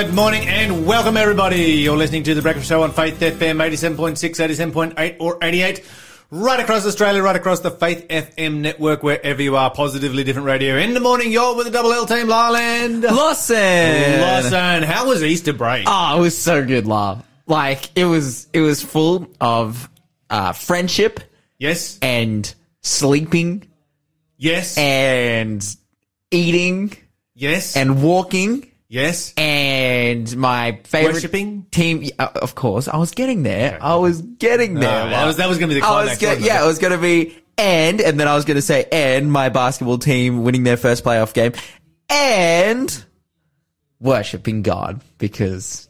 Good morning and welcome everybody. You're listening to The Breakfast Show on Faith FM 87.6, 87.8 or 88. Right across Australia, right across the Faith FM network, wherever you are, positively different radio. In the morning, you're with the Double L team, Lowland. Lawson. Lawson, how was Easter break? Oh, it was so good, love. Like it was, it was full of uh, friendship yes, and sleeping yes, and eating yes, and walking yes. and my favorite Worshipping? team. Uh, of course, I was getting there. I was getting there. Oh, that was- that was gonna be the I was climax, gonna- wasn't it? yeah, it was going to be and, and then I was going to say and my basketball team winning their first playoff game and worshipping God because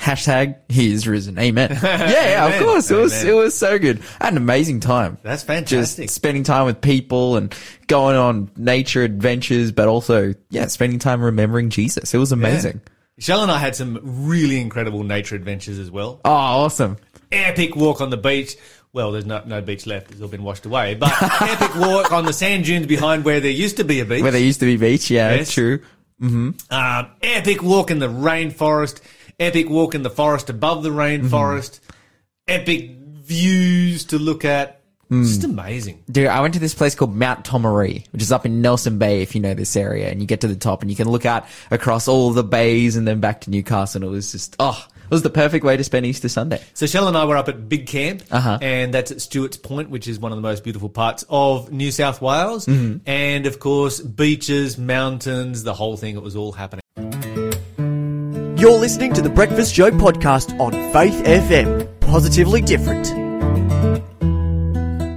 hashtag He is risen. Amen. yeah, yeah, of course. It was Amen. it was so good. I had an amazing time. That's Just fantastic. spending time with people and going on nature adventures, but also yeah, spending time remembering Jesus. It was amazing. Shell and I had some really incredible nature adventures as well. Oh, awesome. Epic walk on the beach. Well, there's no, no beach left. It's all been washed away. But epic walk on the sand dunes behind where there used to be a beach. Where there used to be beach, yeah, Yes. true. Um, epic walk in the rainforest. Epic walk in the forest above the rainforest. Epic views to look at. Just amazing. Dude, I went to this place called Mount Tomaree, which is up in Nelson Bay, if you know this area, and you get to the top and you can look out across all the bays and then back to Newcastle. And it was just, oh, it was the perfect way to spend Easter Sunday. So Shell and I were up at Big Camp, Uh-huh. and that's at Stuart's Point, which is one of the most beautiful parts of New South Wales. Mm-hmm. And of course, beaches, mountains, the whole thing. It was all happening. You're listening to the Breakfast Show podcast on Faith FM. Positively different.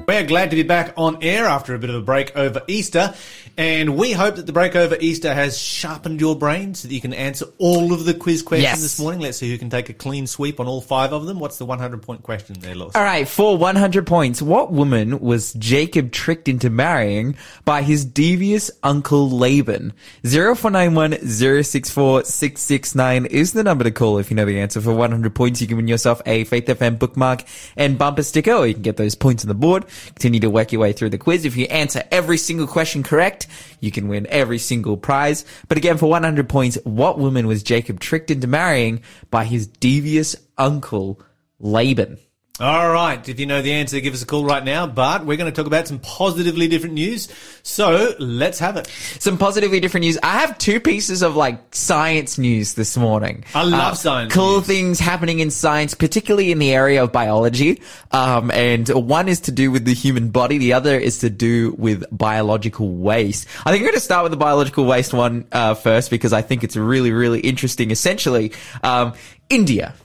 We're glad to be back on air after a bit of a break over Easter, and we hope that the break over Easter has sharpened your brain so that you can answer all of the quiz questions Yes. this morning. Let's see who can take a clean sweep on all five of them. What's the 100 point question there, Lawson? All right, for 100 points, what woman was Jacob tricked into marrying by his devious uncle Laban? 0491 064 669 is the number to call if you know the answer. For 100 points, you can win yourself a Faith FM bookmark and bumper sticker, or you can get those points on the board. Continue to work your way through the quiz. If you answer every single question correct, you can win every single prize. But again, for 100 points, what woman was Jacob tricked into marrying by his devious uncle Laban? All right. If you know the answer, give us a call right now. But we're going to talk about some positively different news. So let's have it. some positively different news. I have two pieces of like science news this morning. Uh, I love science Cool news. things happening in science, particularly in the area of biology. Um, and one is to do with the human body. The other is to do with biological waste. I think we're going to start with the biological waste one uh, first because I think it's really, really interesting. Essentially, um, India.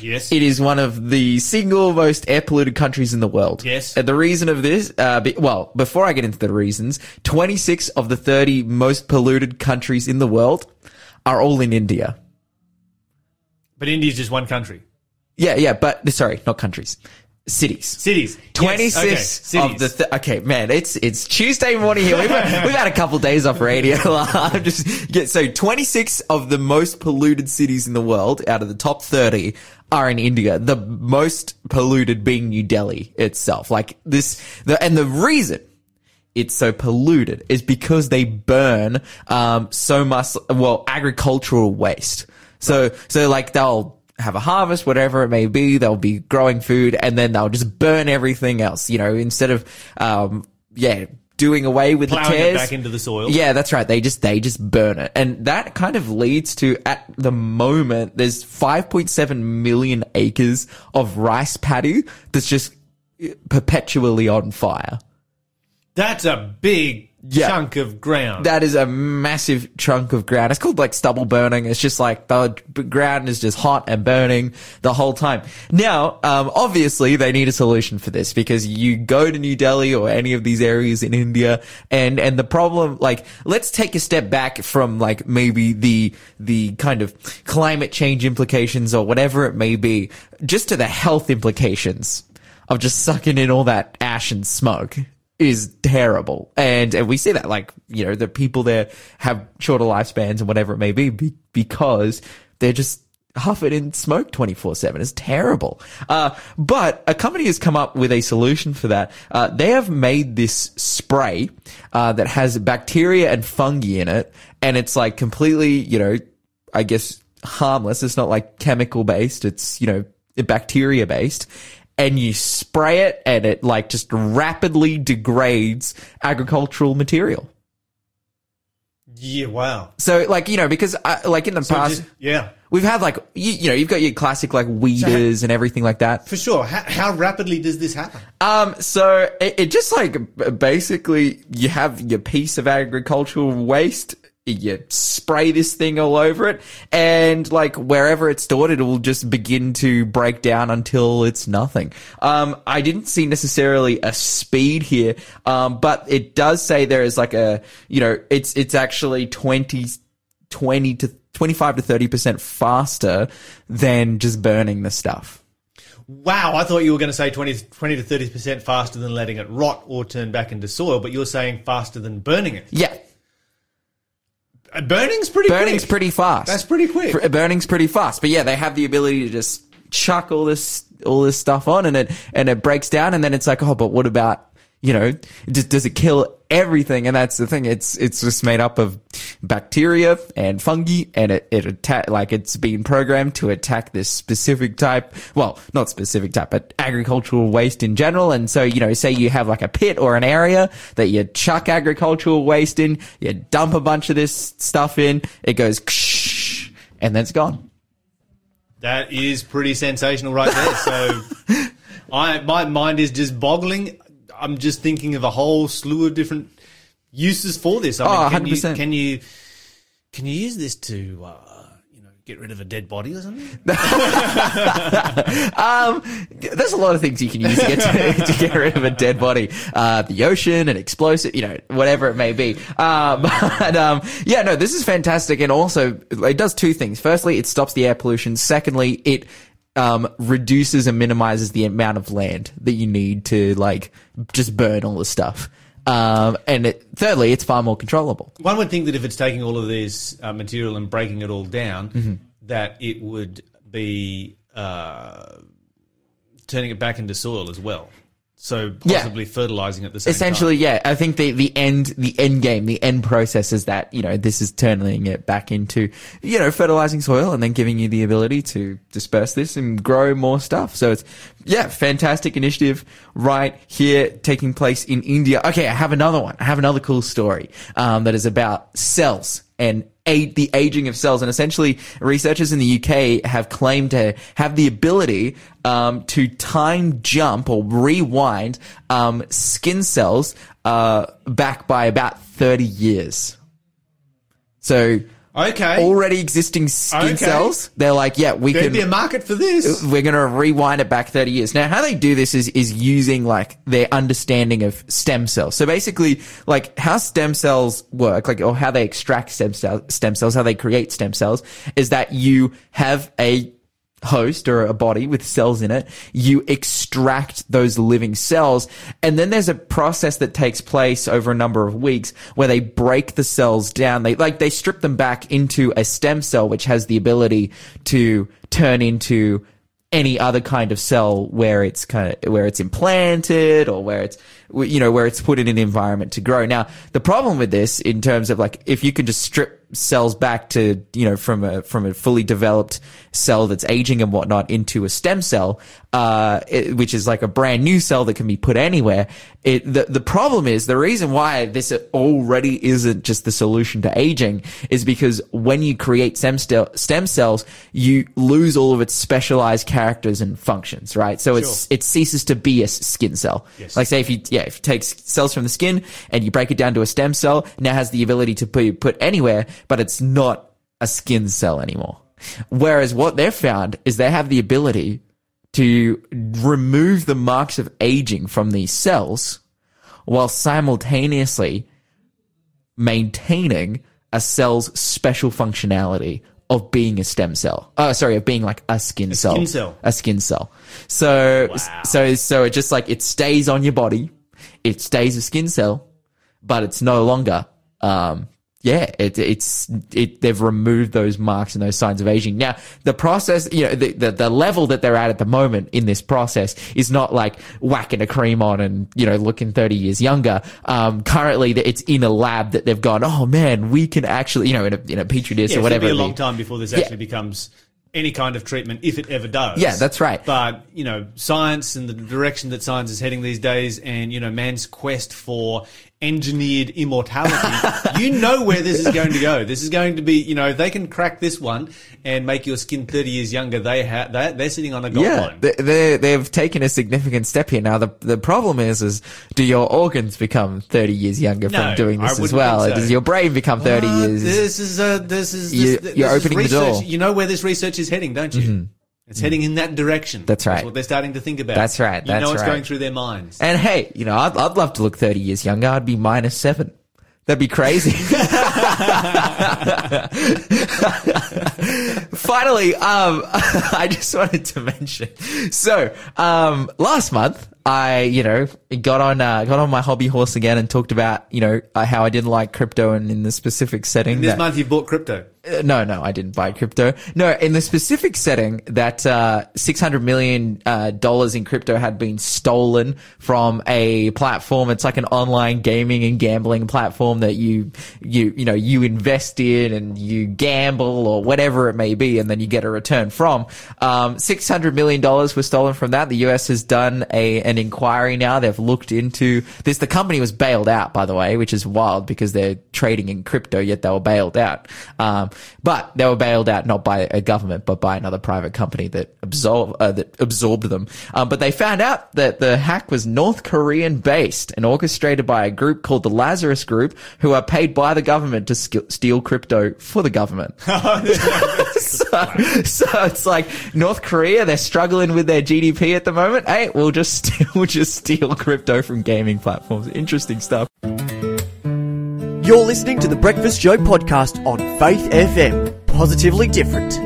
Yes. It is one of the single most air polluted countries in the world. Yes. And the reason of this, uh, be, well, before I get into the reasons, 26 of the 30 most polluted countries in the world are all in India. but India is just one country. Yeah, yeah, but sorry, not countries, cities. Cities. Yes, 26 okay, of the, th- okay, man, it's, it's Tuesday morning here. We've, had- we've had a couple days off radio. I'm just, yeah, so 26 of the most polluted cities in the world out of the top 30 are in India. The most polluted being New Delhi itself. Like this, the, and the reason it's so polluted is because they burn um, so much well agricultural waste. So so like they'll have a harvest, whatever it may be, they'll be growing food, and then they'll just burn everything else. You know, instead of um, yeah doing away with Plowing the it tears back into the soil. Yeah, that's right. They just they just burn it, and that kind of leads to at the moment there's 5.7 million acres of rice paddy that's just perpetually on fire. That's a big Yeah. chunk of ground. That is a massive chunk of ground. It's called like stubble burning. It's just like the ground is just hot and burning the whole time. Now, um, obviously they need a solution for this because you go to New Delhi or any of these areas in India and, and the problem, like, let's take a step back from like maybe the, the kind of climate change implications or whatever it may be, just to the health implications of just sucking in all that ash and smoke is terrible. And, and we see that like, you know, the people there have shorter lifespans and whatever it may be, be because they're just huffing in smoke 24 7. It's terrible. Uh, but a company has come up with a solution for that. Uh, they have made this spray, uh, that has bacteria and fungi in it. And it's like completely, you know, I guess harmless. It's not like chemical based. It's, you know, bacteria based. And you spray it and it like just rapidly degrades agricultural material. Yeah, wow. So like, you know, because uh, like in the So past, just- yeah, we've had like, you, you know, you've got your classic like weeders and everything like that. for sure. How, how rapidly does this happen? Um, so it, it just like basically you have your piece of agricultural waste, you spray this thing all over it, and like wherever it's stored, it will just begin to break down until it's nothing. Um, I didn't see necessarily a speed here, um, but it does say there is like a, you know, it's it's actually 20, 20 to 25 to 30% faster than just burning the stuff. Wow, I thought you were going to say 20, 20 to 30% faster than letting it rot or turn back into soil, but you're saying faster than burning it. Yeah. Uh, Burning's pretty Burning's quick. pretty fast. That's pretty quick. Burning's pretty fast, but yeah, they have the ability to just chuck all this all this stuff on, and it and it breaks down, and then it's like, oh, but what about you know, does, does it kill everything? And that's the thing. It's it's just made up of bacteria and fungi, and it it attack like it's been programmed to attack this specific type. Well, not specific type, but agricultural waste in general. And so you know, say you have like a pit or an area that you chuck agricultural waste in, you dump a bunch of this stuff in, it goes, and then it's gone. That is pretty sensational right there. So I my mind is just boggling. I'm just thinking of a whole slew of different uses for this. I Oh, can you, 100%. can you can you use this to uh, you know get rid of a dead body or something? Um, there's a lot of things you can use to get to, to get rid of a dead body. Uh, the ocean, an explosive, you know, whatever it may be. Um, but, um, yeah, no, this is fantastic. And also, it does two things. Firstly, it stops the air pollution. Secondly, it, um, reduces and minimizes the amount of land that you need to, like, just burn all the stuff. Um, and it, thirdly, it's far more controllable. One would think that if it's taking all of this uh, material and breaking it all down, Mm-hmm. that it would be uh, turning it back into soil as well. So Yeah. possibly fertilizing at the same time. Essentially, time. yeah. I think the, the end, the end game, the end process is that, you know, this is turning it back into, you know, fertilizing soil and then giving you the ability to disperse this and grow more stuff. So it's, yeah, fantastic initiative right here taking place in India. Okay. I have another one. I have another cool story, um, that is about cells and a- the aging of cells. And essentially, researchers in the UK have claimed to have the ability um, to time jump or rewind um, skin cells uh, back by about 30 years. So Okay. already existing skin Okay. cells, they're like, yeah, we There'd can be a market for this. we're going to rewind it back 30 years. Now, how they do this is, is using like their understanding of stem cells. So basically, like how stem cells work, like, or how they extract stem cells, stem cells, how they create stem cells is that you have a host or a body with cells in it, you extract those living cells. And then there's a process that takes place over a number of weeks where they break the cells down. They like, they strip them back into a stem cell, which has the ability to turn into any other kind of cell where it's kind of where it's implanted or where it's you know where it's put in an environment to grow. Now, the problem with this in terms of like if you can just strip cells back to you know from a from a fully developed cell that's aging and whatnot into a stem cell, uh, it- which is like a brand new cell that can be put anywhere. It the the problem is the reason why this already isn't just the solution to aging is because when you create stem cell stem cells, you lose all of its specialized characters and functions, right? So it's it ceases to be a skin cell. Yes. Like say if you yeah if you take cells from the skin and you break it down to a stem cell, it now has the ability to be put anywhere, but it's not a skin cell anymore. Whereas what they've found is they have the ability to remove the marks of aging from these cells while simultaneously maintaining a cell's special functionality of being a stem cell. Oh, sorry, of being like a skin cell. skin cell. A skin cell. So, Wow. so, so it just like, it stays on your body. It stays a skin cell, but it's no longer, um, yeah, it, it's it. They've removed those marks and those signs of aging. Now, the process, you know, the, the the level that they're at at the moment in this process is not like whacking a cream on and you know looking thirty years younger. Um, currently, it's in a lab that they've gone. Oh man, we can actually, you know, in a in a petri dish Yeah, or whatever. It'll be a long time before this Yeah. actually becomes any kind of treatment, if it ever does. Yeah, that's right. But you know, science and the direction that science is heading these days, and you know, man's quest for engineered immortality. you know where this is going to go. This is going to be, you know, if they can crack this one and make your skin thirty years younger. They have they they're sitting on a gold Yeah, line. they, they they've taken a significant step here. Now the the problem is is do your organs become thirty years younger No, from doing this as well? so. Does your brain become thirty Uh, years? This is a, this is You- this, you're this is opening the door. You know where this research is heading, don't you? It's heading in that direction. That's right. what they're starting to think about. That's right, You that's know what's right. going through their minds. And hey, you know, I'd, I'd love to look 30 years younger. I'd be minus seven. That'd be crazy. Finally, um, I just wanted to mention. So, um, last month, I, you know, got on, uh, got on my hobby horse again and talked about, you know, uh, how I didn't like crypto and in the specific setting. This that- month you bought crypto. uh, no, no, I didn't buy crypto. No, in the specific setting that uh, six hundred million uh, dollars in crypto had been stolen from a platform. It's like an online gaming and gambling platform that you you you know you invest in and you gamble or whatever it may be, and then you get a return from. Um, six hundred million dollars was stolen from that. The U.S. has done a an inquiry now. They've looked into this. The company was bailed out, by the way, which is wild because they're trading in crypto, yet they were bailed out. Um, but they were bailed out not by a government, but by another private company that absorb uh, that absorbed them. Um, but they found out that the hack was North Korean based and orchestrated by a group called the Lazarus Group, who are paid by the government to sk- steal crypto for the government. so, so it's like North Korea, they're struggling with their GDP at the moment. Hey, we'll just we'll just steal crypto from gaming platforms. Interesting stuff. You're listening to the Breakfast Show podcast on Faith FM. Positively different.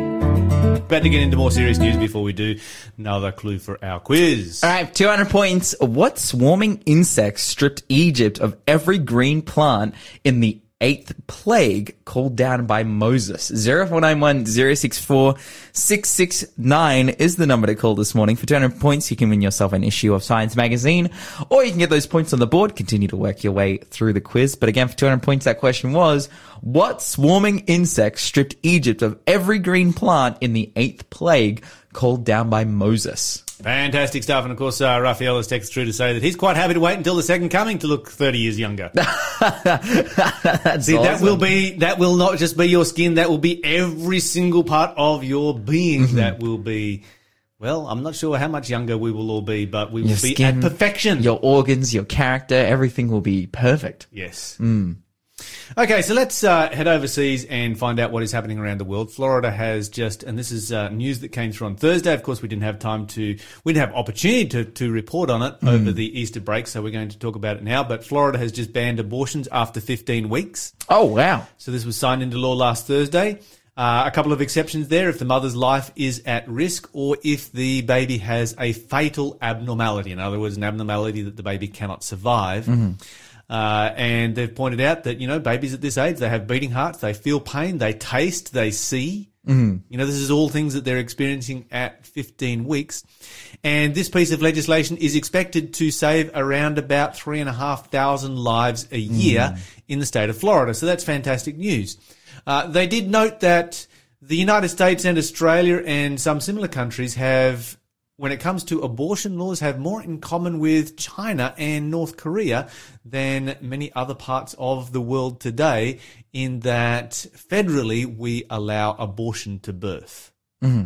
About to get into more serious news before we do another clue for our quiz. All right, 200 points. What swarming insects stripped Egypt of every green plant in the eighth plague called down by Moses? 0491 064 669 is the number to call this morning. For 200 points, you can win yourself an issue of Science Magazine, or you can get those points on the board, continue to work your way through the quiz. But again, for 200 points, that question was, what swarming insect stripped Egypt of every green plant in the eighth plague called down by Moses? Fantastic stuff. And of course, uh, Raphael has texted through to say that he's quite happy to wait until the second coming to look 30 years younger. That's See, that will be, that will not just be your skin, that will be every single part of your being Mm-hmm. that will be, well, I'm not sure how much younger we will all be, but we will Your be skin, at perfection. Your organs, your character, everything will be perfect. Yes. Mm. Okay, so let's uh, head overseas and find out what is happening around the world. Florida has just, and this is uh, news that came through on Thursday. Of course, we didn't have time to, we didn't have opportunity to, to report on it over the Easter break, so we're going to talk about it now. But Florida has just banned abortions after 15 weeks. Oh wow! So this was signed into law last Thursday. Uh, a couple of exceptions there if the mother's life is at risk or if the baby has a fatal abnormality. In other words, an abnormality that the baby cannot survive. Uh, and they've pointed out that, you know, babies at this age, they have beating hearts, they feel pain, they taste, they see. You know, this is all things that they're experiencing at 15 weeks. And this piece of legislation is expected to save around about three and a half thousand lives a year in the state of Florida. So that's fantastic news. Uh, they did note that the United States and Australia and some similar countries have, when it comes to abortion laws, have more in common with China and North Korea than many other parts of the world today, in that federally we allow abortion to birth. Mm-hmm.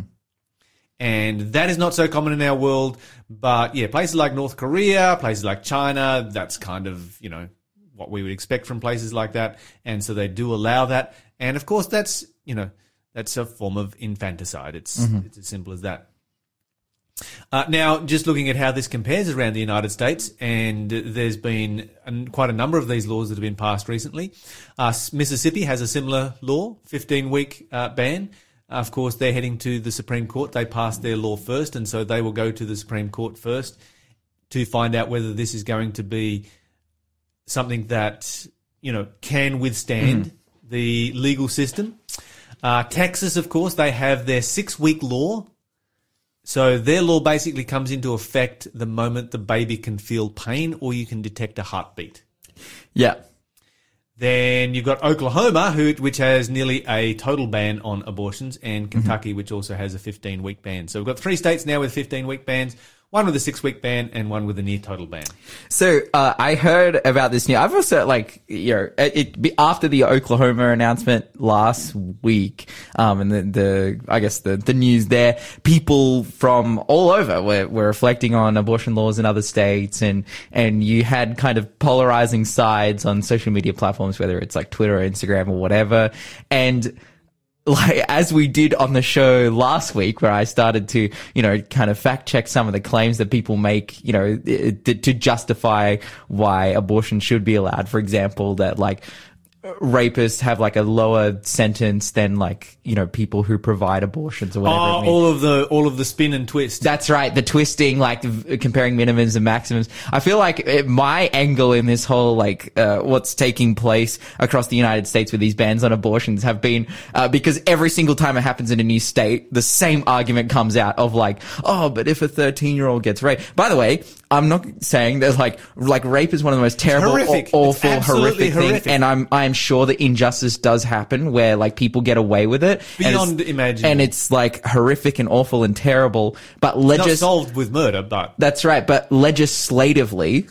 And that is not so common in our world. But yeah, places like North Korea, places like China, that's kind of, you know, what we would expect from places like that. And so they do allow that. And of course, that's, you know, that's a form of infanticide. It's, mm-hmm. it's as simple as that. Uh, now, just looking at how this compares around the United States, and there's been an, quite a number of these laws that have been passed recently. Uh, Mississippi has a similar law, 15 week uh, ban. Of course, they're heading to the Supreme Court. They passed their law first, and so they will go to the Supreme Court first to find out whether this is going to be something that you know can withstand the legal system. Uh, Texas, of course, they have their six week law. So their law basically comes into effect the moment the baby can feel pain or you can detect a heartbeat. Yeah. Then you've got Oklahoma, who, which has nearly a total ban on abortions, and mm-hmm. Kentucky, which also has a 15 week ban. So we've got three states now with 15 week bans, one with a six week ban, and one with a near total ban. So uh, I heard about this new. I've also like you know it, it after the Oklahoma announcement last week, um, and the, the I guess the the news there, people from all over were, were reflecting on abortion laws in other states, and and you had kind of polarizing sides on social media platforms, whether it's like Twitter or Instagram or whatever, and like as we did on the show last week where I started to, you know, kind of fact check some of the claims that people make, you know, eh, eh, to, to justify why abortion should be allowed. For example, that like rapists have like a lower sentence than like, you know, people who provide abortions or whatever. Oh, all of the all of the spin and twist. That's right. The twisting, like comparing minimums and maximums. I feel like it, my angle in this whole, like, uh, what's taking place across the United States with these bans on abortions have been, uh, because every single time it happens in a new state, the same argument comes out of like, oh, but if a 13 year old gets raped. By the way, I'm not saying that like, like rape is one of the most terrible, aw- awful, absolutely horrific things. And I'm, I'm sure that injustice does happen where like people get away with it. Beyond imaginable. And it's like horrific and awful and terrible, but Not solved with murder, but that's right. But legislatively,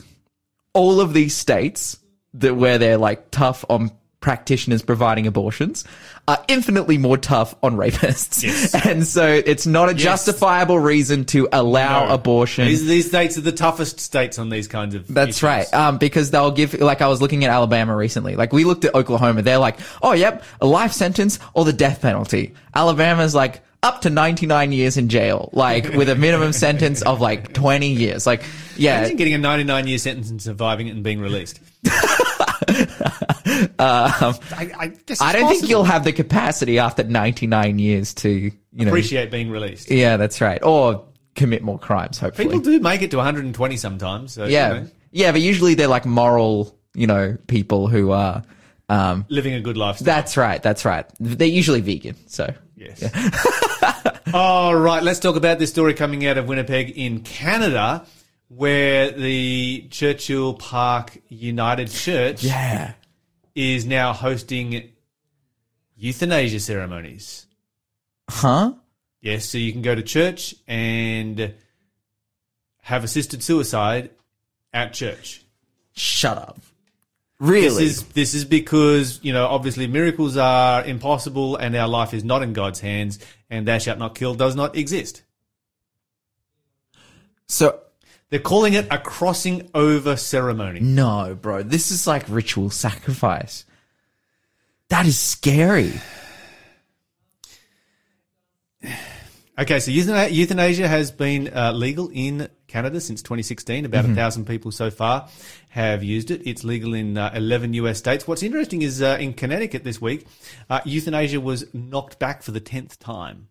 all of these states that where they're like tough on practitioners providing abortions are infinitely more tough on rapists. Yes. And so it's not a justifiable reason to allow No. abortion. These, these states are the toughest states on these kinds of. That's issues. right. Um, because they'll give, like I was looking at Alabama recently. Like we looked at Oklahoma. They're like, oh, yep, a life sentence or the death penalty. Alabama's like, up to 99 years in jail, like with a minimum sentence of like 20 years. Like, yeah. Imagine getting a 99 year sentence and surviving it and being released. I, I, guess I don't think you'll have the capacity after 99 years to, you know. appreciate being released. Yeah, that's right. Or commit more crimes, hopefully. People do make it to 120 sometimes. So, yeah. you know, Yeah, but usually they're like moral, you know, people who are, um, living a good lifestyle. that's right. That's right. They're usually vegan. So. Yes. All right, let's talk about this story coming out of Winnipeg in Canada, where the Churchill Park United Church Yeah. is now hosting euthanasia ceremonies. Huh? Yes, so you can go to church and have assisted suicide at church. Shut up. Really? This is this is because you know obviously miracles are impossible and our life is not in God's hands and thou shalt not kill does not exist. so, They're calling it a crossing over ceremony. no, bro. This is like ritual sacrifice. That is scary. Okay, so euthanasia has been uh, legal in Canada since 2016. About a thousand people so far have used it. It's legal in uh, 11 US states. What's interesting is uh, in Connecticut this week, uh, euthanasia was knocked back for the 10th time.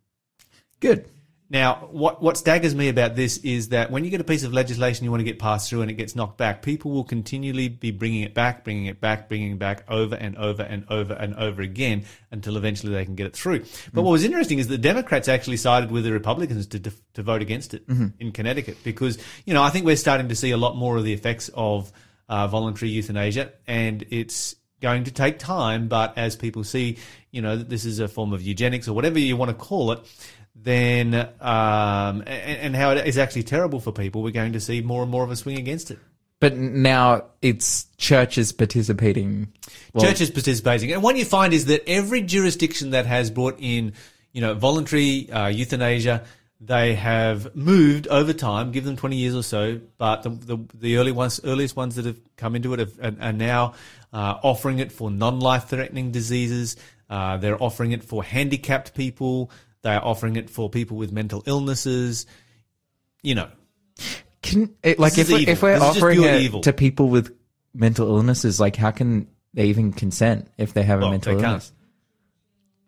Good. Now, what, what staggers me about this is that when you get a piece of legislation you want to get passed through and it gets knocked back, people will continually be bringing it back, bringing it back, bringing it back over and over and over and over again until eventually they can get it through. But what was interesting is the Democrats actually sided with the Republicans to, to vote against it in Connecticut because, you know, I think we're starting to see a lot more of the effects of uh, voluntary euthanasia and it's going to take time, but as people see, you know, that this is a form of eugenics or whatever you want to call it, then um, and, and how it is actually terrible for people, we're going to see more and more of a swing against it. But now it's churches participating. Well, Churches participating, and what you find is that every jurisdiction that has brought in, you know, voluntary uh, euthanasia, they have moved over time. Give them twenty years or so, but the the, the early ones, earliest ones that have come into it have, are, are now uh, offering it for non-life threatening diseases. Uh, they're offering it for handicapped people. They are offering it for people with mental illnesses. You know, Can it, like if we're, if we're This offering it evil. to people with mental illnesses, like how can they even consent if they have a mental they illness?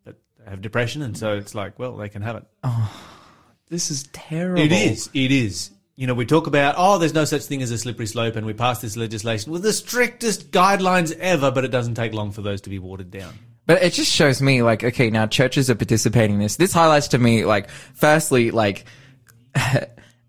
can't. They have depression, and so it's like, well, they can have it. Oh, This is terrible. It is. It is. You know, we talk about, oh, there's no such thing as a slippery slope, and we pass this legislation with the strictest guidelines ever, but it doesn't take long for those to be watered down. But it just shows me like, okay, now churches are participating in this. This highlights to me like, firstly, like,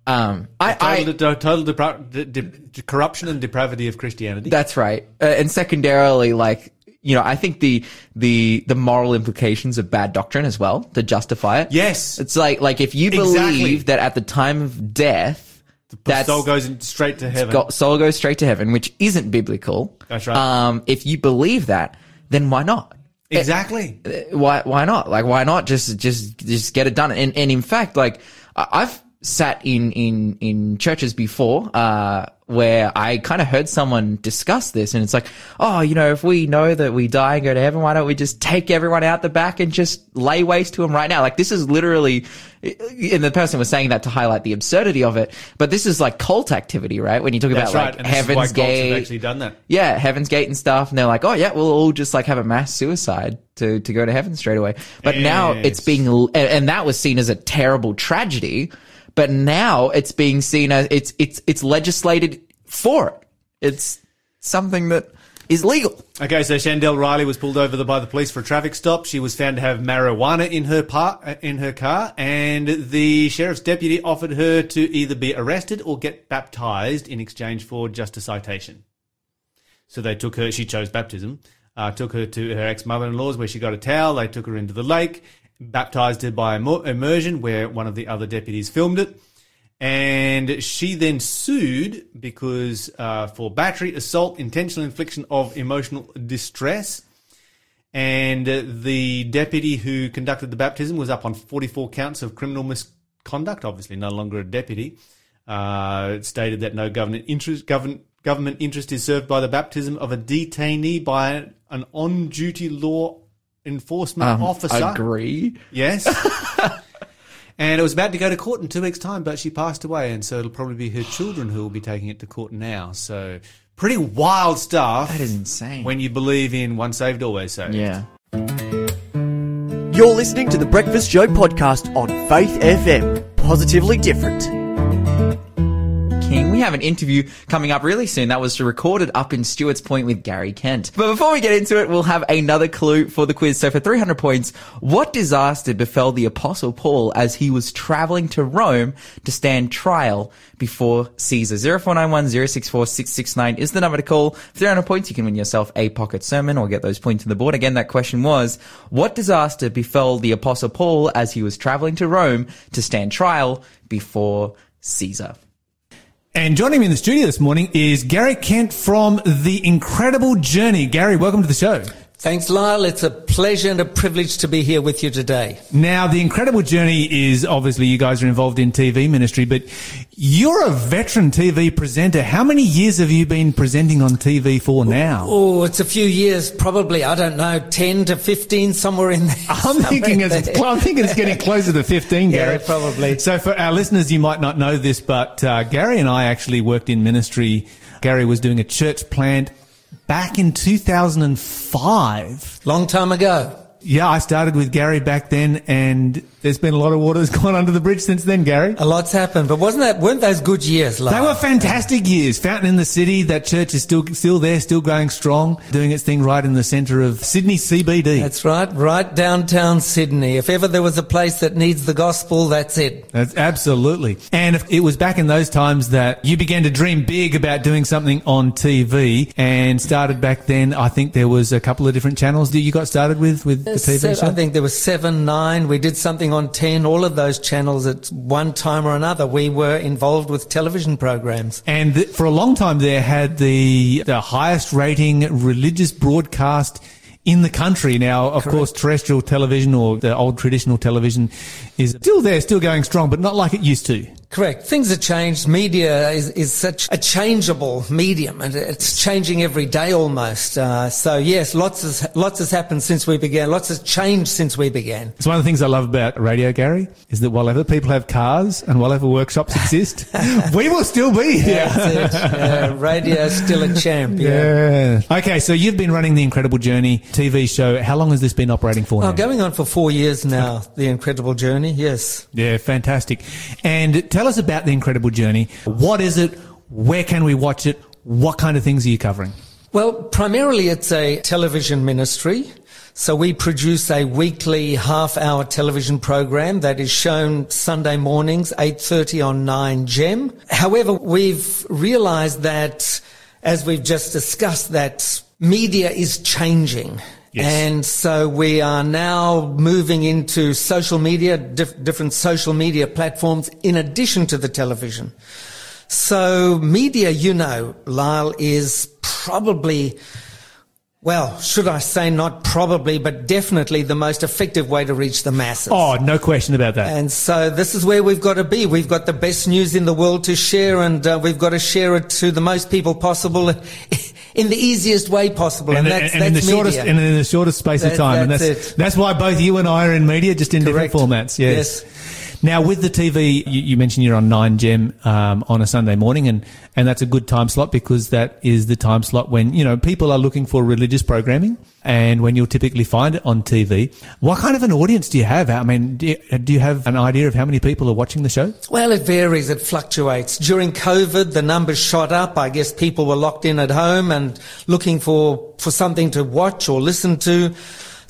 um, I, I, Total, de- total depra- de- de- corruption and depravity of Christianity. That's right. Uh, and secondarily, like, you know, I think the, the, the moral implications of bad doctrine as well to justify it. Yes. It's like, like if you believe Exactly. that at the time of death, the soul goes straight to heaven. go- soul goes straight to heaven, which isn't biblical. That's right. Um, if you believe that, then why not? Exactly. Why, why not? Like, why not just, just, just get it done? And, and in fact, like, I've sat in, in, in churches before, uh, where I kind of heard someone discuss this and it's like, oh, you know, if we know that we die and go to heaven, why don't we just take everyone out the back and just lay waste to them right now? Like, this is literally, and the person was saying that to highlight the absurdity of it, but this is like cult activity, right? When you talk That's about right. like And this is why Heaven's Gate. actually done that. Yeah, Heaven's Gate and stuff. And they're like, oh yeah, we'll all just like have a mass suicide to, to go to heaven straight away. But now it's being, and that was seen as a terrible tragedy. But now it's being seen as, it's, it's, it's legislated for it. It's something that is legal. Okay, so Shandle Riley was pulled over by the police for a traffic stop. She was found to have marijuana in her par, uh, in her car, and the sheriff's deputy offered her to either be arrested or get baptized in exchange for just a citation. So they took her. She chose baptism. Uh, took her to her ex mother-in-law's where she got a towel. They took her into the lake, baptized her by immersion, where one of the other deputies filmed it. And she then sued because uh, for battery, assault, intentional infliction of emotional distress. And uh, the deputy who conducted the baptism was up on 44 counts of criminal misconduct, obviously no longer a deputy. Uh, it stated that no government interest, government, government interest is served by the baptism of a detainee by an on duty law enforcement um, officer. I agree. Yes. and it was about to go to court in two weeks' time, but she passed away, and so it'll probably be her children who will be taking it to court now. So pretty wild stuff. That is insane. When you believe in one saved, always saved. yeah. You're listening to the Breakfast Show podcast on Faith FM. Positively different. We have an interview coming up really soon that was recorded up in Stuart's Point with Gary Kent. But before we get into it, we'll have another clue for the quiz. So for 300 points, what disaster befell the apostle Paul as he was traveling to Rome to stand trial before Caesar? 0491 064 669 is the number to call. For 300 points, you can win yourself a pocket sermon or get those points on the board. Again, that question was, what disaster befell the apostle Paul as he was traveling to Rome to stand trial before Caesar? And joining me in the studio this morning is Gary Kent from The Incredible Journey. Gary, welcome to the show. Thanks, Lyle. It's a pleasure and a privilege to be here with you today. Now, The Incredible Journey is obviously you guys are involved in TV ministry, but you're a veteran TV presenter. How many years have you been presenting on TV for now? Oh, it's a few years, probably, I don't know, 10 to 15, somewhere in there. I'm thinking it's, Somewhere I'm thinking it's getting closer to 15, Yeah, Gary. probably. So for our listeners, you might not know this, but uh, Gary and I actually worked in ministry. Gary was doing a church plant back in 2005. Long time ago. Yeah, I started with Gary back then, and there's been a lot of water that's gone under the bridge since then, Gary. A lot's happened, but wasn't that, weren't those good years? They were fantastic years. Fountain in the City, that church is still still there, still going strong, doing its thing right in the centre of Sydney CBD. That's right, right downtown Sydney. If ever there was a place that needs the gospel, that's it. That's absolutely. And if- it was back in those times that you began to dream big about doing something on TV and started back then. I think there was a couple of different channels that you got started with, with uh, the TV Se- show. I think there was seven, nine. We did something on 10. All of those channels at one time or another, we were involved with television programs. And th- for a long time there had the, the highest rating religious broadcast in the country. Now, of course, terrestrial television or the old traditional television is still there, still going strong, but not like it used to. Correct. Things have changed. Media is, is such a changeable medium and it's changing every day almost. Uh, so yes, lots has, lots has happened since we began. Lots has changed since we began. It's one of the things I love about radio, Gary, is that while other people have cars and while other workshops exist, we will still be here. It. Uh, radio is still a champ. Yeah. Yeah. Okay, so you've been running the Incredible Journey TV show. How long has this been operating for Oh, now? going on for four years now. The incredible journey. Yes. Yeah, fantastic. And tell us about the Incredible Journey. What is it? Where can we watch it? What kind of things are you covering? Well, primarily it's a television ministry. So we produce a weekly half-hour television program that is shown Sunday mornings, 8.30 on 9gem. However, we've realized that, as we've just discussed, that media is changing. Yes. And so we are now moving into social media, dif- different social media platforms in addition to the television. So media, you know, Lyle, is probably, well, should I say not probably, but definitely the most effective way to reach the masses. Oh, no question about that. And so this is where we've got to be. We've got the best news in the world to share and uh, we've got to share it to the most people possible in the easiest way possible. And, and, that's, and that's in the media. shortest and in the shortest space of That- time, and that's that's it. that's why both you and I are in media, just in Correct. different formats. Yes. Yes. Now with the TV, you, you mentioned you're on Nine Gem um, on a Sunday morning, and and that's a good time slot because that is the time slot when you know people are looking for religious programming, and when you'll typically find it on TV. What kind of an audience do you have? I mean, do you, do you have an idea of how many people are watching the show? Well, it varies. It fluctuates. During COVID, the numbers shot up. I guess people were locked in at home and looking for, for something to watch or listen to.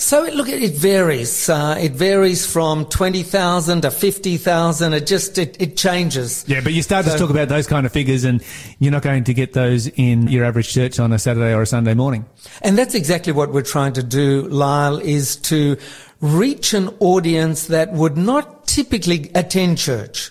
So it, look, it varies. Uh, it varies from 20,000 to 50,000. It just, it, it changes. Yeah, but you start to talk about those kind of figures, and you're not going to get those in your average church on a Saturday or a Sunday morning. And that's exactly what we're trying to do, Lyle, is to reach an audience that would not typically attend church.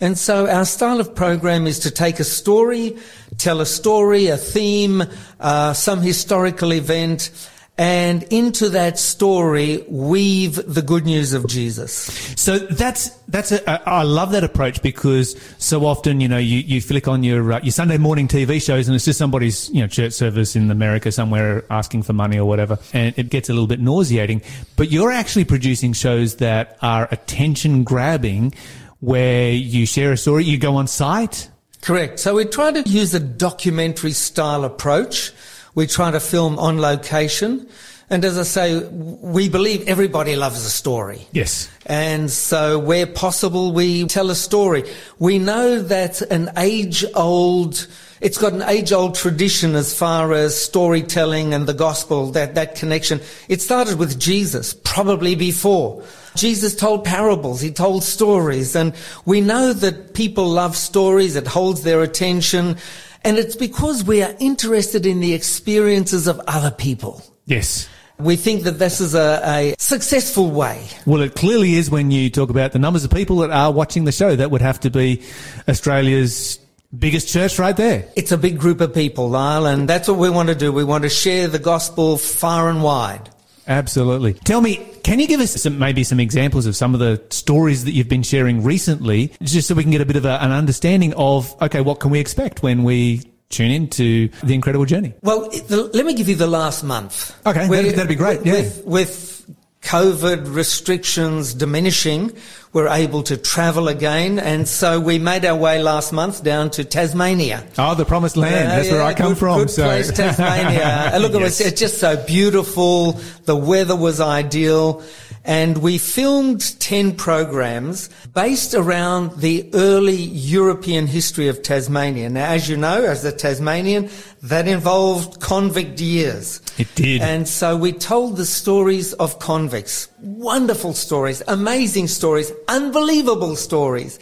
And so our style of program is to take a story, tell a story, a theme, uh, some historical event, and into that story weave the good news of Jesus. So that's that's a, I love that approach because so often you know you, you flick on your uh, your Sunday morning TV shows and it's just somebody's you know church service in America somewhere asking for money or whatever and it gets a little bit nauseating. But you're actually producing shows that are attention grabbing, where you share a story, you go on site. Correct. So we try to use a documentary style approach. We try to film on location. And as I say, we believe everybody loves a story. Yes. And so where possible, we tell a story. We know that an age old, it's got an age old tradition as far as storytelling and the gospel, that, that connection. It started with Jesus, probably before. Jesus told parables, he told stories, and we know that people love stories, it holds their attention, and it's because we are interested in the experiences of other people. Yes. We think that this is a, a successful way. Well, it clearly is when you talk about the numbers of people that are watching the show. That would have to be Australia's biggest church right there. It's a big group of people, Lyle, and that's what we want to do. We want to share the gospel far and wide. Absolutely. Tell me, can you give us some, maybe some examples of some of the stories that you've been sharing recently, just so we can get a bit of a, an understanding of, okay, what can we expect when we tune into the incredible journey? Well, the, let me give you the last month. Okay, that'd- that'd be great, yeah. With, with COVID restrictions diminishing, we're able to travel again, and so we made our way last month down to Tasmania. Oh, the promised land. Yeah, That's where yeah, I come good, from. Good so. place, Tasmania. Uh, Look, it was it's just so beautiful. The weather was ideal. And we filmed 10 programs based around the early European history of Tasmania. Now, as you know, as a Tasmanian, that involved convict years. It did. And so we told the stories of convicts. Wonderful stories, amazing stories, unbelievable stories.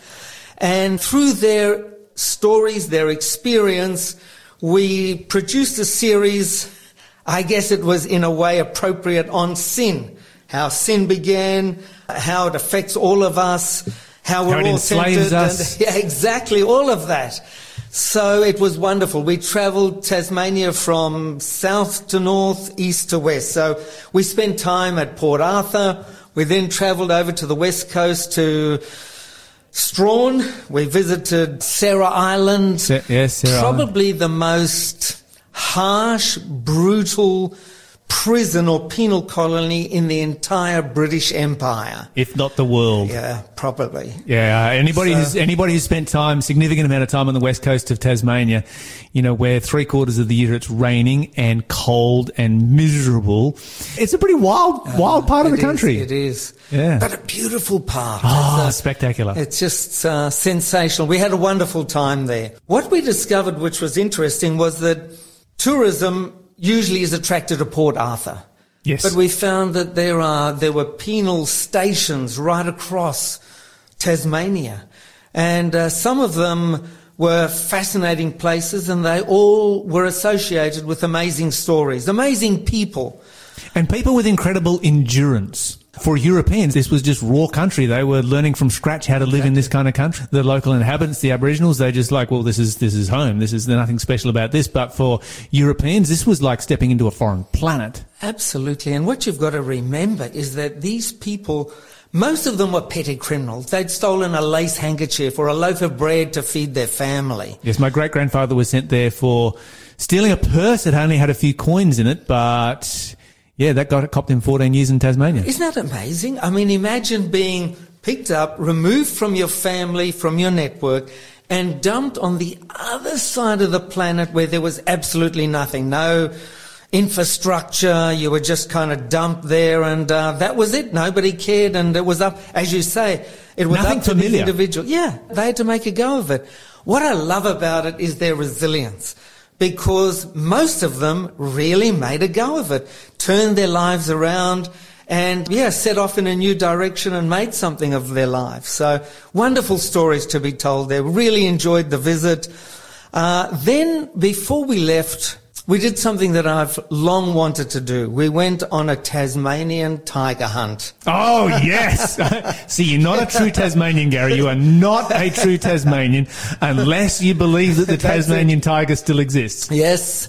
And through their stories, their experience, we produced a series, I guess it was in a way appropriate on sin. How sin began, how it affects all of us, how we're it all enslaves tempted. And, yeah, exactly, all of that. So it was wonderful. We travelled Tasmania from south to north, east to west. So we spent time at Port Arthur. We then travelled over to the west coast to Strahan. We visited Sarah Island. Sa- yes, Sarah Island. Probably the most harsh, brutal prison or penal colony in the entire British Empire. if not the world. Yeah, probably. Yeah, uh, anybody So- who's anybody who's spent time, significant amount of time on the west coast of Tasmania, you know, where three quarters of the year it's raining and cold and miserable. It's a pretty wild, wild part of the is, country. it is. Yeah. But a beautiful part. Oh, It's, uh, spectacular. It's just uh, sensational. We had a wonderful time there. What we discovered, which was interesting, was that tourism usually is attracted to Port Arthur. Yes. But we found that there are there were penal stations right across Tasmania, and uh, some of them were fascinating places, and they all were associated with amazing stories, amazing people. And people with incredible endurance. For Europeans, this was just raw country. They were learning from scratch how to live in this kind of country. The local inhabitants, the Aboriginals, they just like, well, this is this is home. This is nothing special about this. But for Europeans, this was like stepping into a foreign planet. Absolutely. And what you've got to remember is that these people, most of them were petty criminals. They'd stolen a lace handkerchief or a loaf of bread to feed their family. Yes, my great grandfather was sent there for stealing a purse that only had a few coins in it, but yeah, that got it copped in 14 years in Tasmania. Isn't that amazing? I mean, imagine being picked up, removed from your family, from your network, and dumped on the other side of the planet where there was absolutely nothing. No infrastructure. You were just kind of dumped there and uh, that was it. Nobody cared and it was up, as you say, it was Nothing up to familiar. the individual. Yeah, they had to make a go of it. What I love about it is their resilience because most of them really made a go of it, turned their lives around and yeah, set off in a new direction and made something of their lives. So wonderful stories to be told there. Really enjoyed the visit. Uh, then before we left, we did something that I've long wanted to do. We went on a Tasmanian tiger hunt. Oh, yes. See, you're not a true Tasmanian, Gary. You are not a true Tasmanian unless you believe that the Tasmanian tiger still exists. Yes.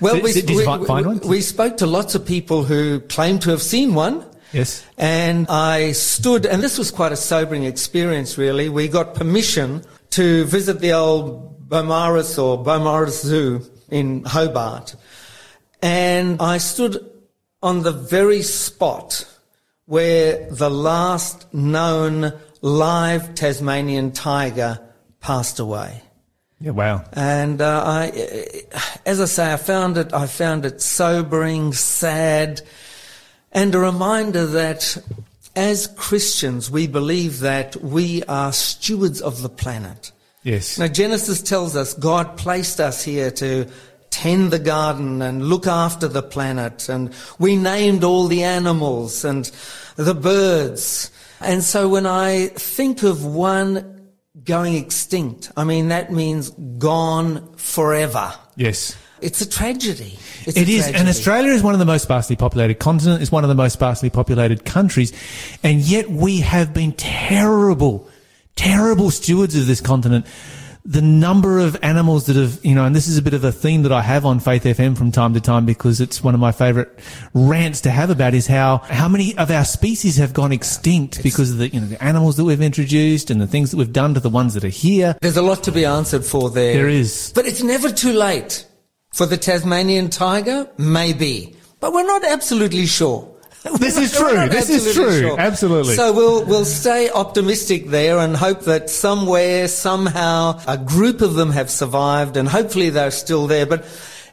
Well, Did- did we, fi- we- one? we spoke to lots of people who claimed to have seen one. Yes. And I stood, and this was quite a sobering experience, really. We got permission to visit the old Beaumaris or Beaumaris Zoo in Hobart. And I stood on the very spot where the last known live Tasmanian tiger passed away. Yeah, wow. And uh, I, as I say, I found it. I found it sobering, sad, and a reminder that as Christians we believe that we are stewards of the planet. Yes. Now Genesis tells us God placed us here to tend the garden and look after the planet, and we named all the animals and the birds. And so when I think of one going extinct, I mean that means gone forever. Yes. It's a tragedy. It's It a is, and. Australia is one of the most sparsely populated continents. It's one of the most sparsely populated countries, and yet we have been terrible, terrible stewards of this continent. The number of animals that have, you know, and this is a bit of a theme that I have on Faith FM from time to time because it's one of my favourite rants to have about is how how many of our species have gone extinct because of the you know the animals that we've introduced and the things that we've done to the ones that are here. There's a lot to be answered for there. There is. But it's never too late. For the Tasmanian tiger, maybe. But we're not absolutely sure. This is true. This is absolutely true. Absolutely. So we'll, we'll stay optimistic there and hope that somewhere, somehow, a group of them have survived and hopefully they're still there. But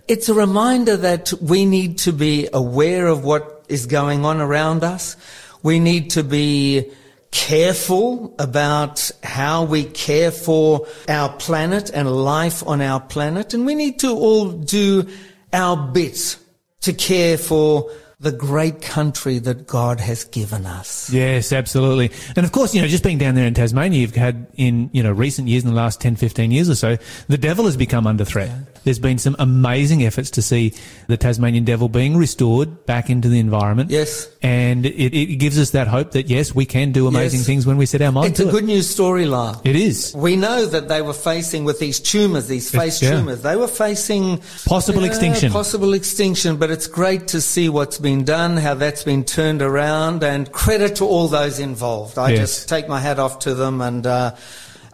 it's a reminder that we need to be aware of what is going on around us. We need to be careful about how we care for our planet and life on our planet. And we need to all do our bit to care for the great country that God has given us. Yes, absolutely. And of course, you know, just being down there in Tasmania, you've had in, you know, recent years, in the last 10, 15 years or so, the devil has become under threat. There's been some amazing efforts to see the Tasmanian devil being restored back into the environment. Yes. And it, it gives us that hope that, yes, we can do amazing Yes. things when we set our mind It's a good news story, Lyle. It is. We know that they were facing with these tumours, these face yeah. tumours. They were facing Possible Yeah, extinction. Possible extinction, but it's great to see what's been done, how that's been turned around, and credit to all those involved. I Yes. just take my hat off to them and uh,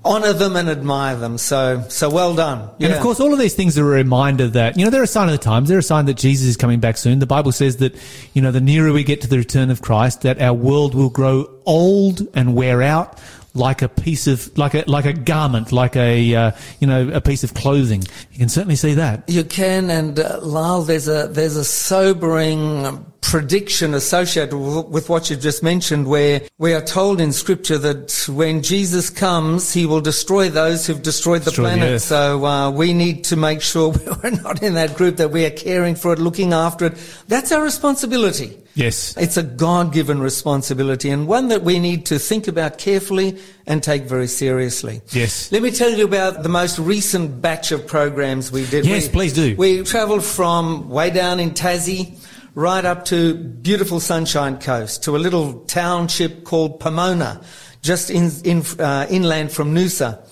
honour them and admire them. So, so well done. And of course, all of these things are a reminder that, you know, they're a sign of the times. They're a sign that Jesus is coming back soon. The Bible says that, you know, the nearer we get to the return of Christ, that our world will grow old and wear out like a piece of, like a, like a garment, like a, uh, you know, a piece of clothing. You can certainly see that. You can, and uh, Lyle, there's a there's a sobering prediction associated with what you've just mentioned where we are told in scripture that when Jesus comes, he will destroy those who've destroyed the Destroy planet. earth. so uh, we need to make sure we're not in that group, that we are caring for it, looking after it. That's our responsibility. Yes. It's a God-given responsibility and one that we need to think about carefully and take very seriously. Yes. Let me tell you about the most recent batch of programs we did. Yes, We- please do. We travelled from way down in Tassie right up to beautiful Sunshine Coast to a little township called Pomona, just in, in, uh, inland from Noosa.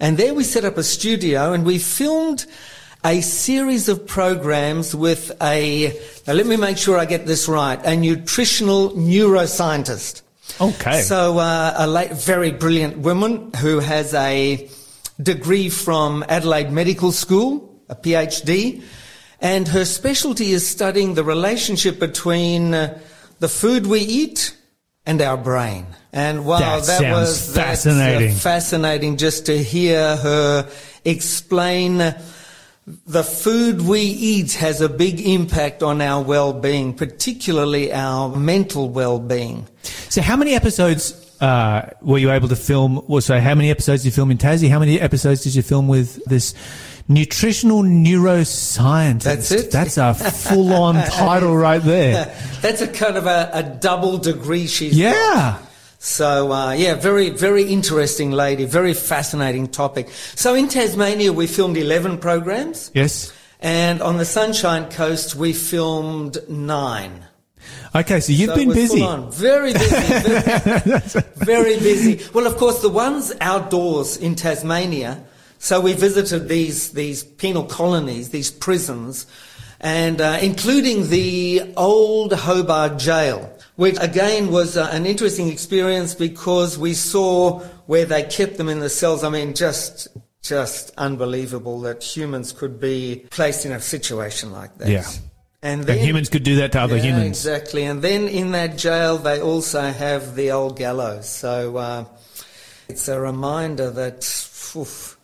And there we set up a studio and we filmed a series of programs with a, now let me make sure I get this right, a nutritional neuroscientist. Okay. So uh, a late, very brilliant woman who has a degree from Adelaide Medical School, a PhD, and her specialty is studying the relationship between uh, the food we eat and our brain. And wow, That that, was that's, uh, fascinating. fascinating just to hear her explain the food we eat has a big impact on our well-being, particularly our mental well-being. So, how many episodes uh, were you able to film? Well, so, how many episodes did you film in Tassie? How many episodes did you film with this nutritional neuroscientist? That's it. That's a full-on title right there. That's a kind of a, a double degree she's got. Yeah. So uh, yeah, very very interesting lady, very fascinating topic. So in Tasmania we filmed eleven programs, Yes. and on the Sunshine Coast we filmed nine. Okay, so you've So been busy. full on. Very busy. Very, very busy. Well, of course, the ones outdoors in Tasmania. So we visited these these penal colonies, these prisons, and uh, including the old Hobart Jail, which again was uh, an interesting experience because we saw where they kept them in the cells. I mean, just just unbelievable that humans could be placed in a situation like that. Yeah. And And then, humans could do that to other yeah, humans. Exactly. And then in that jail, they also have the old gallows. So uh, it's a reminder that oof,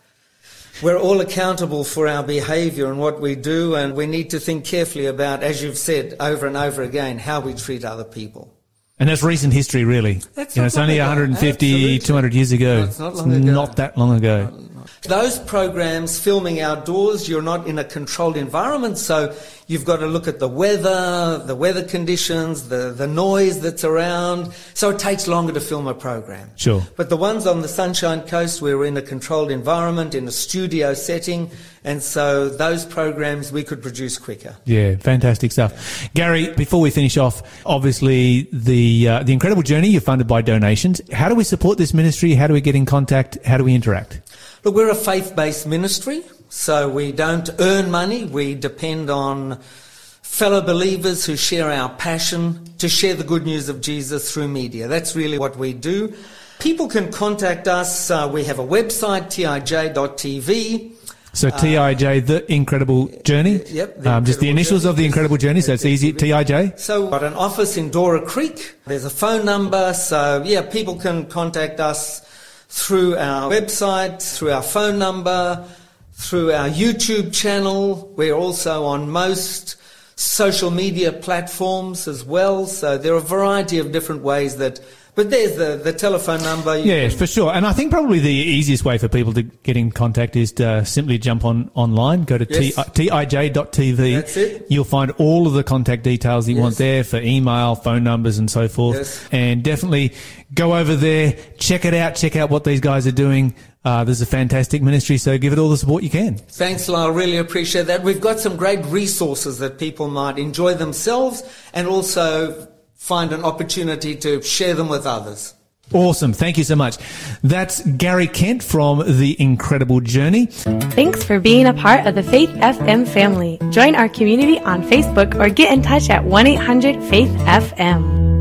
we're all accountable for our behaviour and what we do, and we need to think carefully about, as you've said over and over again, how we treat other people. And that's recent history, really. That's you know, it's only ago. 150, Absolutely. 200 years ago. No, it's not long ago. not that long ago. Those programs filming outdoors, you're not in a controlled environment, so you've got to look at the weather, the weather conditions, the, the noise that's around. So it takes longer to film a program. Sure. But the ones on the Sunshine Coast, we were in a controlled environment, in a studio setting, and so those programs we could produce quicker. Yeah, fantastic stuff. Gary, before we finish off, obviously the uh, the incredible journey you're funded by donations. How do we support this ministry? How do we get in contact? How do we interact? Look, we're a faith-based ministry, so we don't earn money. We depend on fellow believers who share our passion to share the good news of Jesus through media. That's really what we do. People can contact us. Uh, we have a website, tij.tv. So TIJ, the incredible journey. Uh, yep, the um, just the initials Journey. of the incredible journey. So it's easy. TIJ. So we've got an office in Dora Creek. There's a phone number. So yeah, people can contact us through our website, through our phone number, through our YouTube channel. We're also on most social media platforms as well. So there are a variety of different ways that, but there's the, the telephone number. You Yeah, can- for sure. And I think probably the easiest way for people to get in contact is to uh, simply jump on online, go to Yes. tij.tv. That's it. You'll find all of the contact details you want there for email, phone numbers, and so forth. Yes. And definitely go over there, check it out, check out what these guys are doing. Uh, there's a fantastic ministry, so give it all the support you can. Thanks, Lyle. Really appreciate that. We've got some great resources that people might enjoy themselves and also find an opportunity to share them with others. Awesome. Thank you so much. That's Gary Kent from The Incredible Journey. Thanks for being a part of the Faith FM family. Join our community on Facebook or get in touch at 1 800 Faith FM.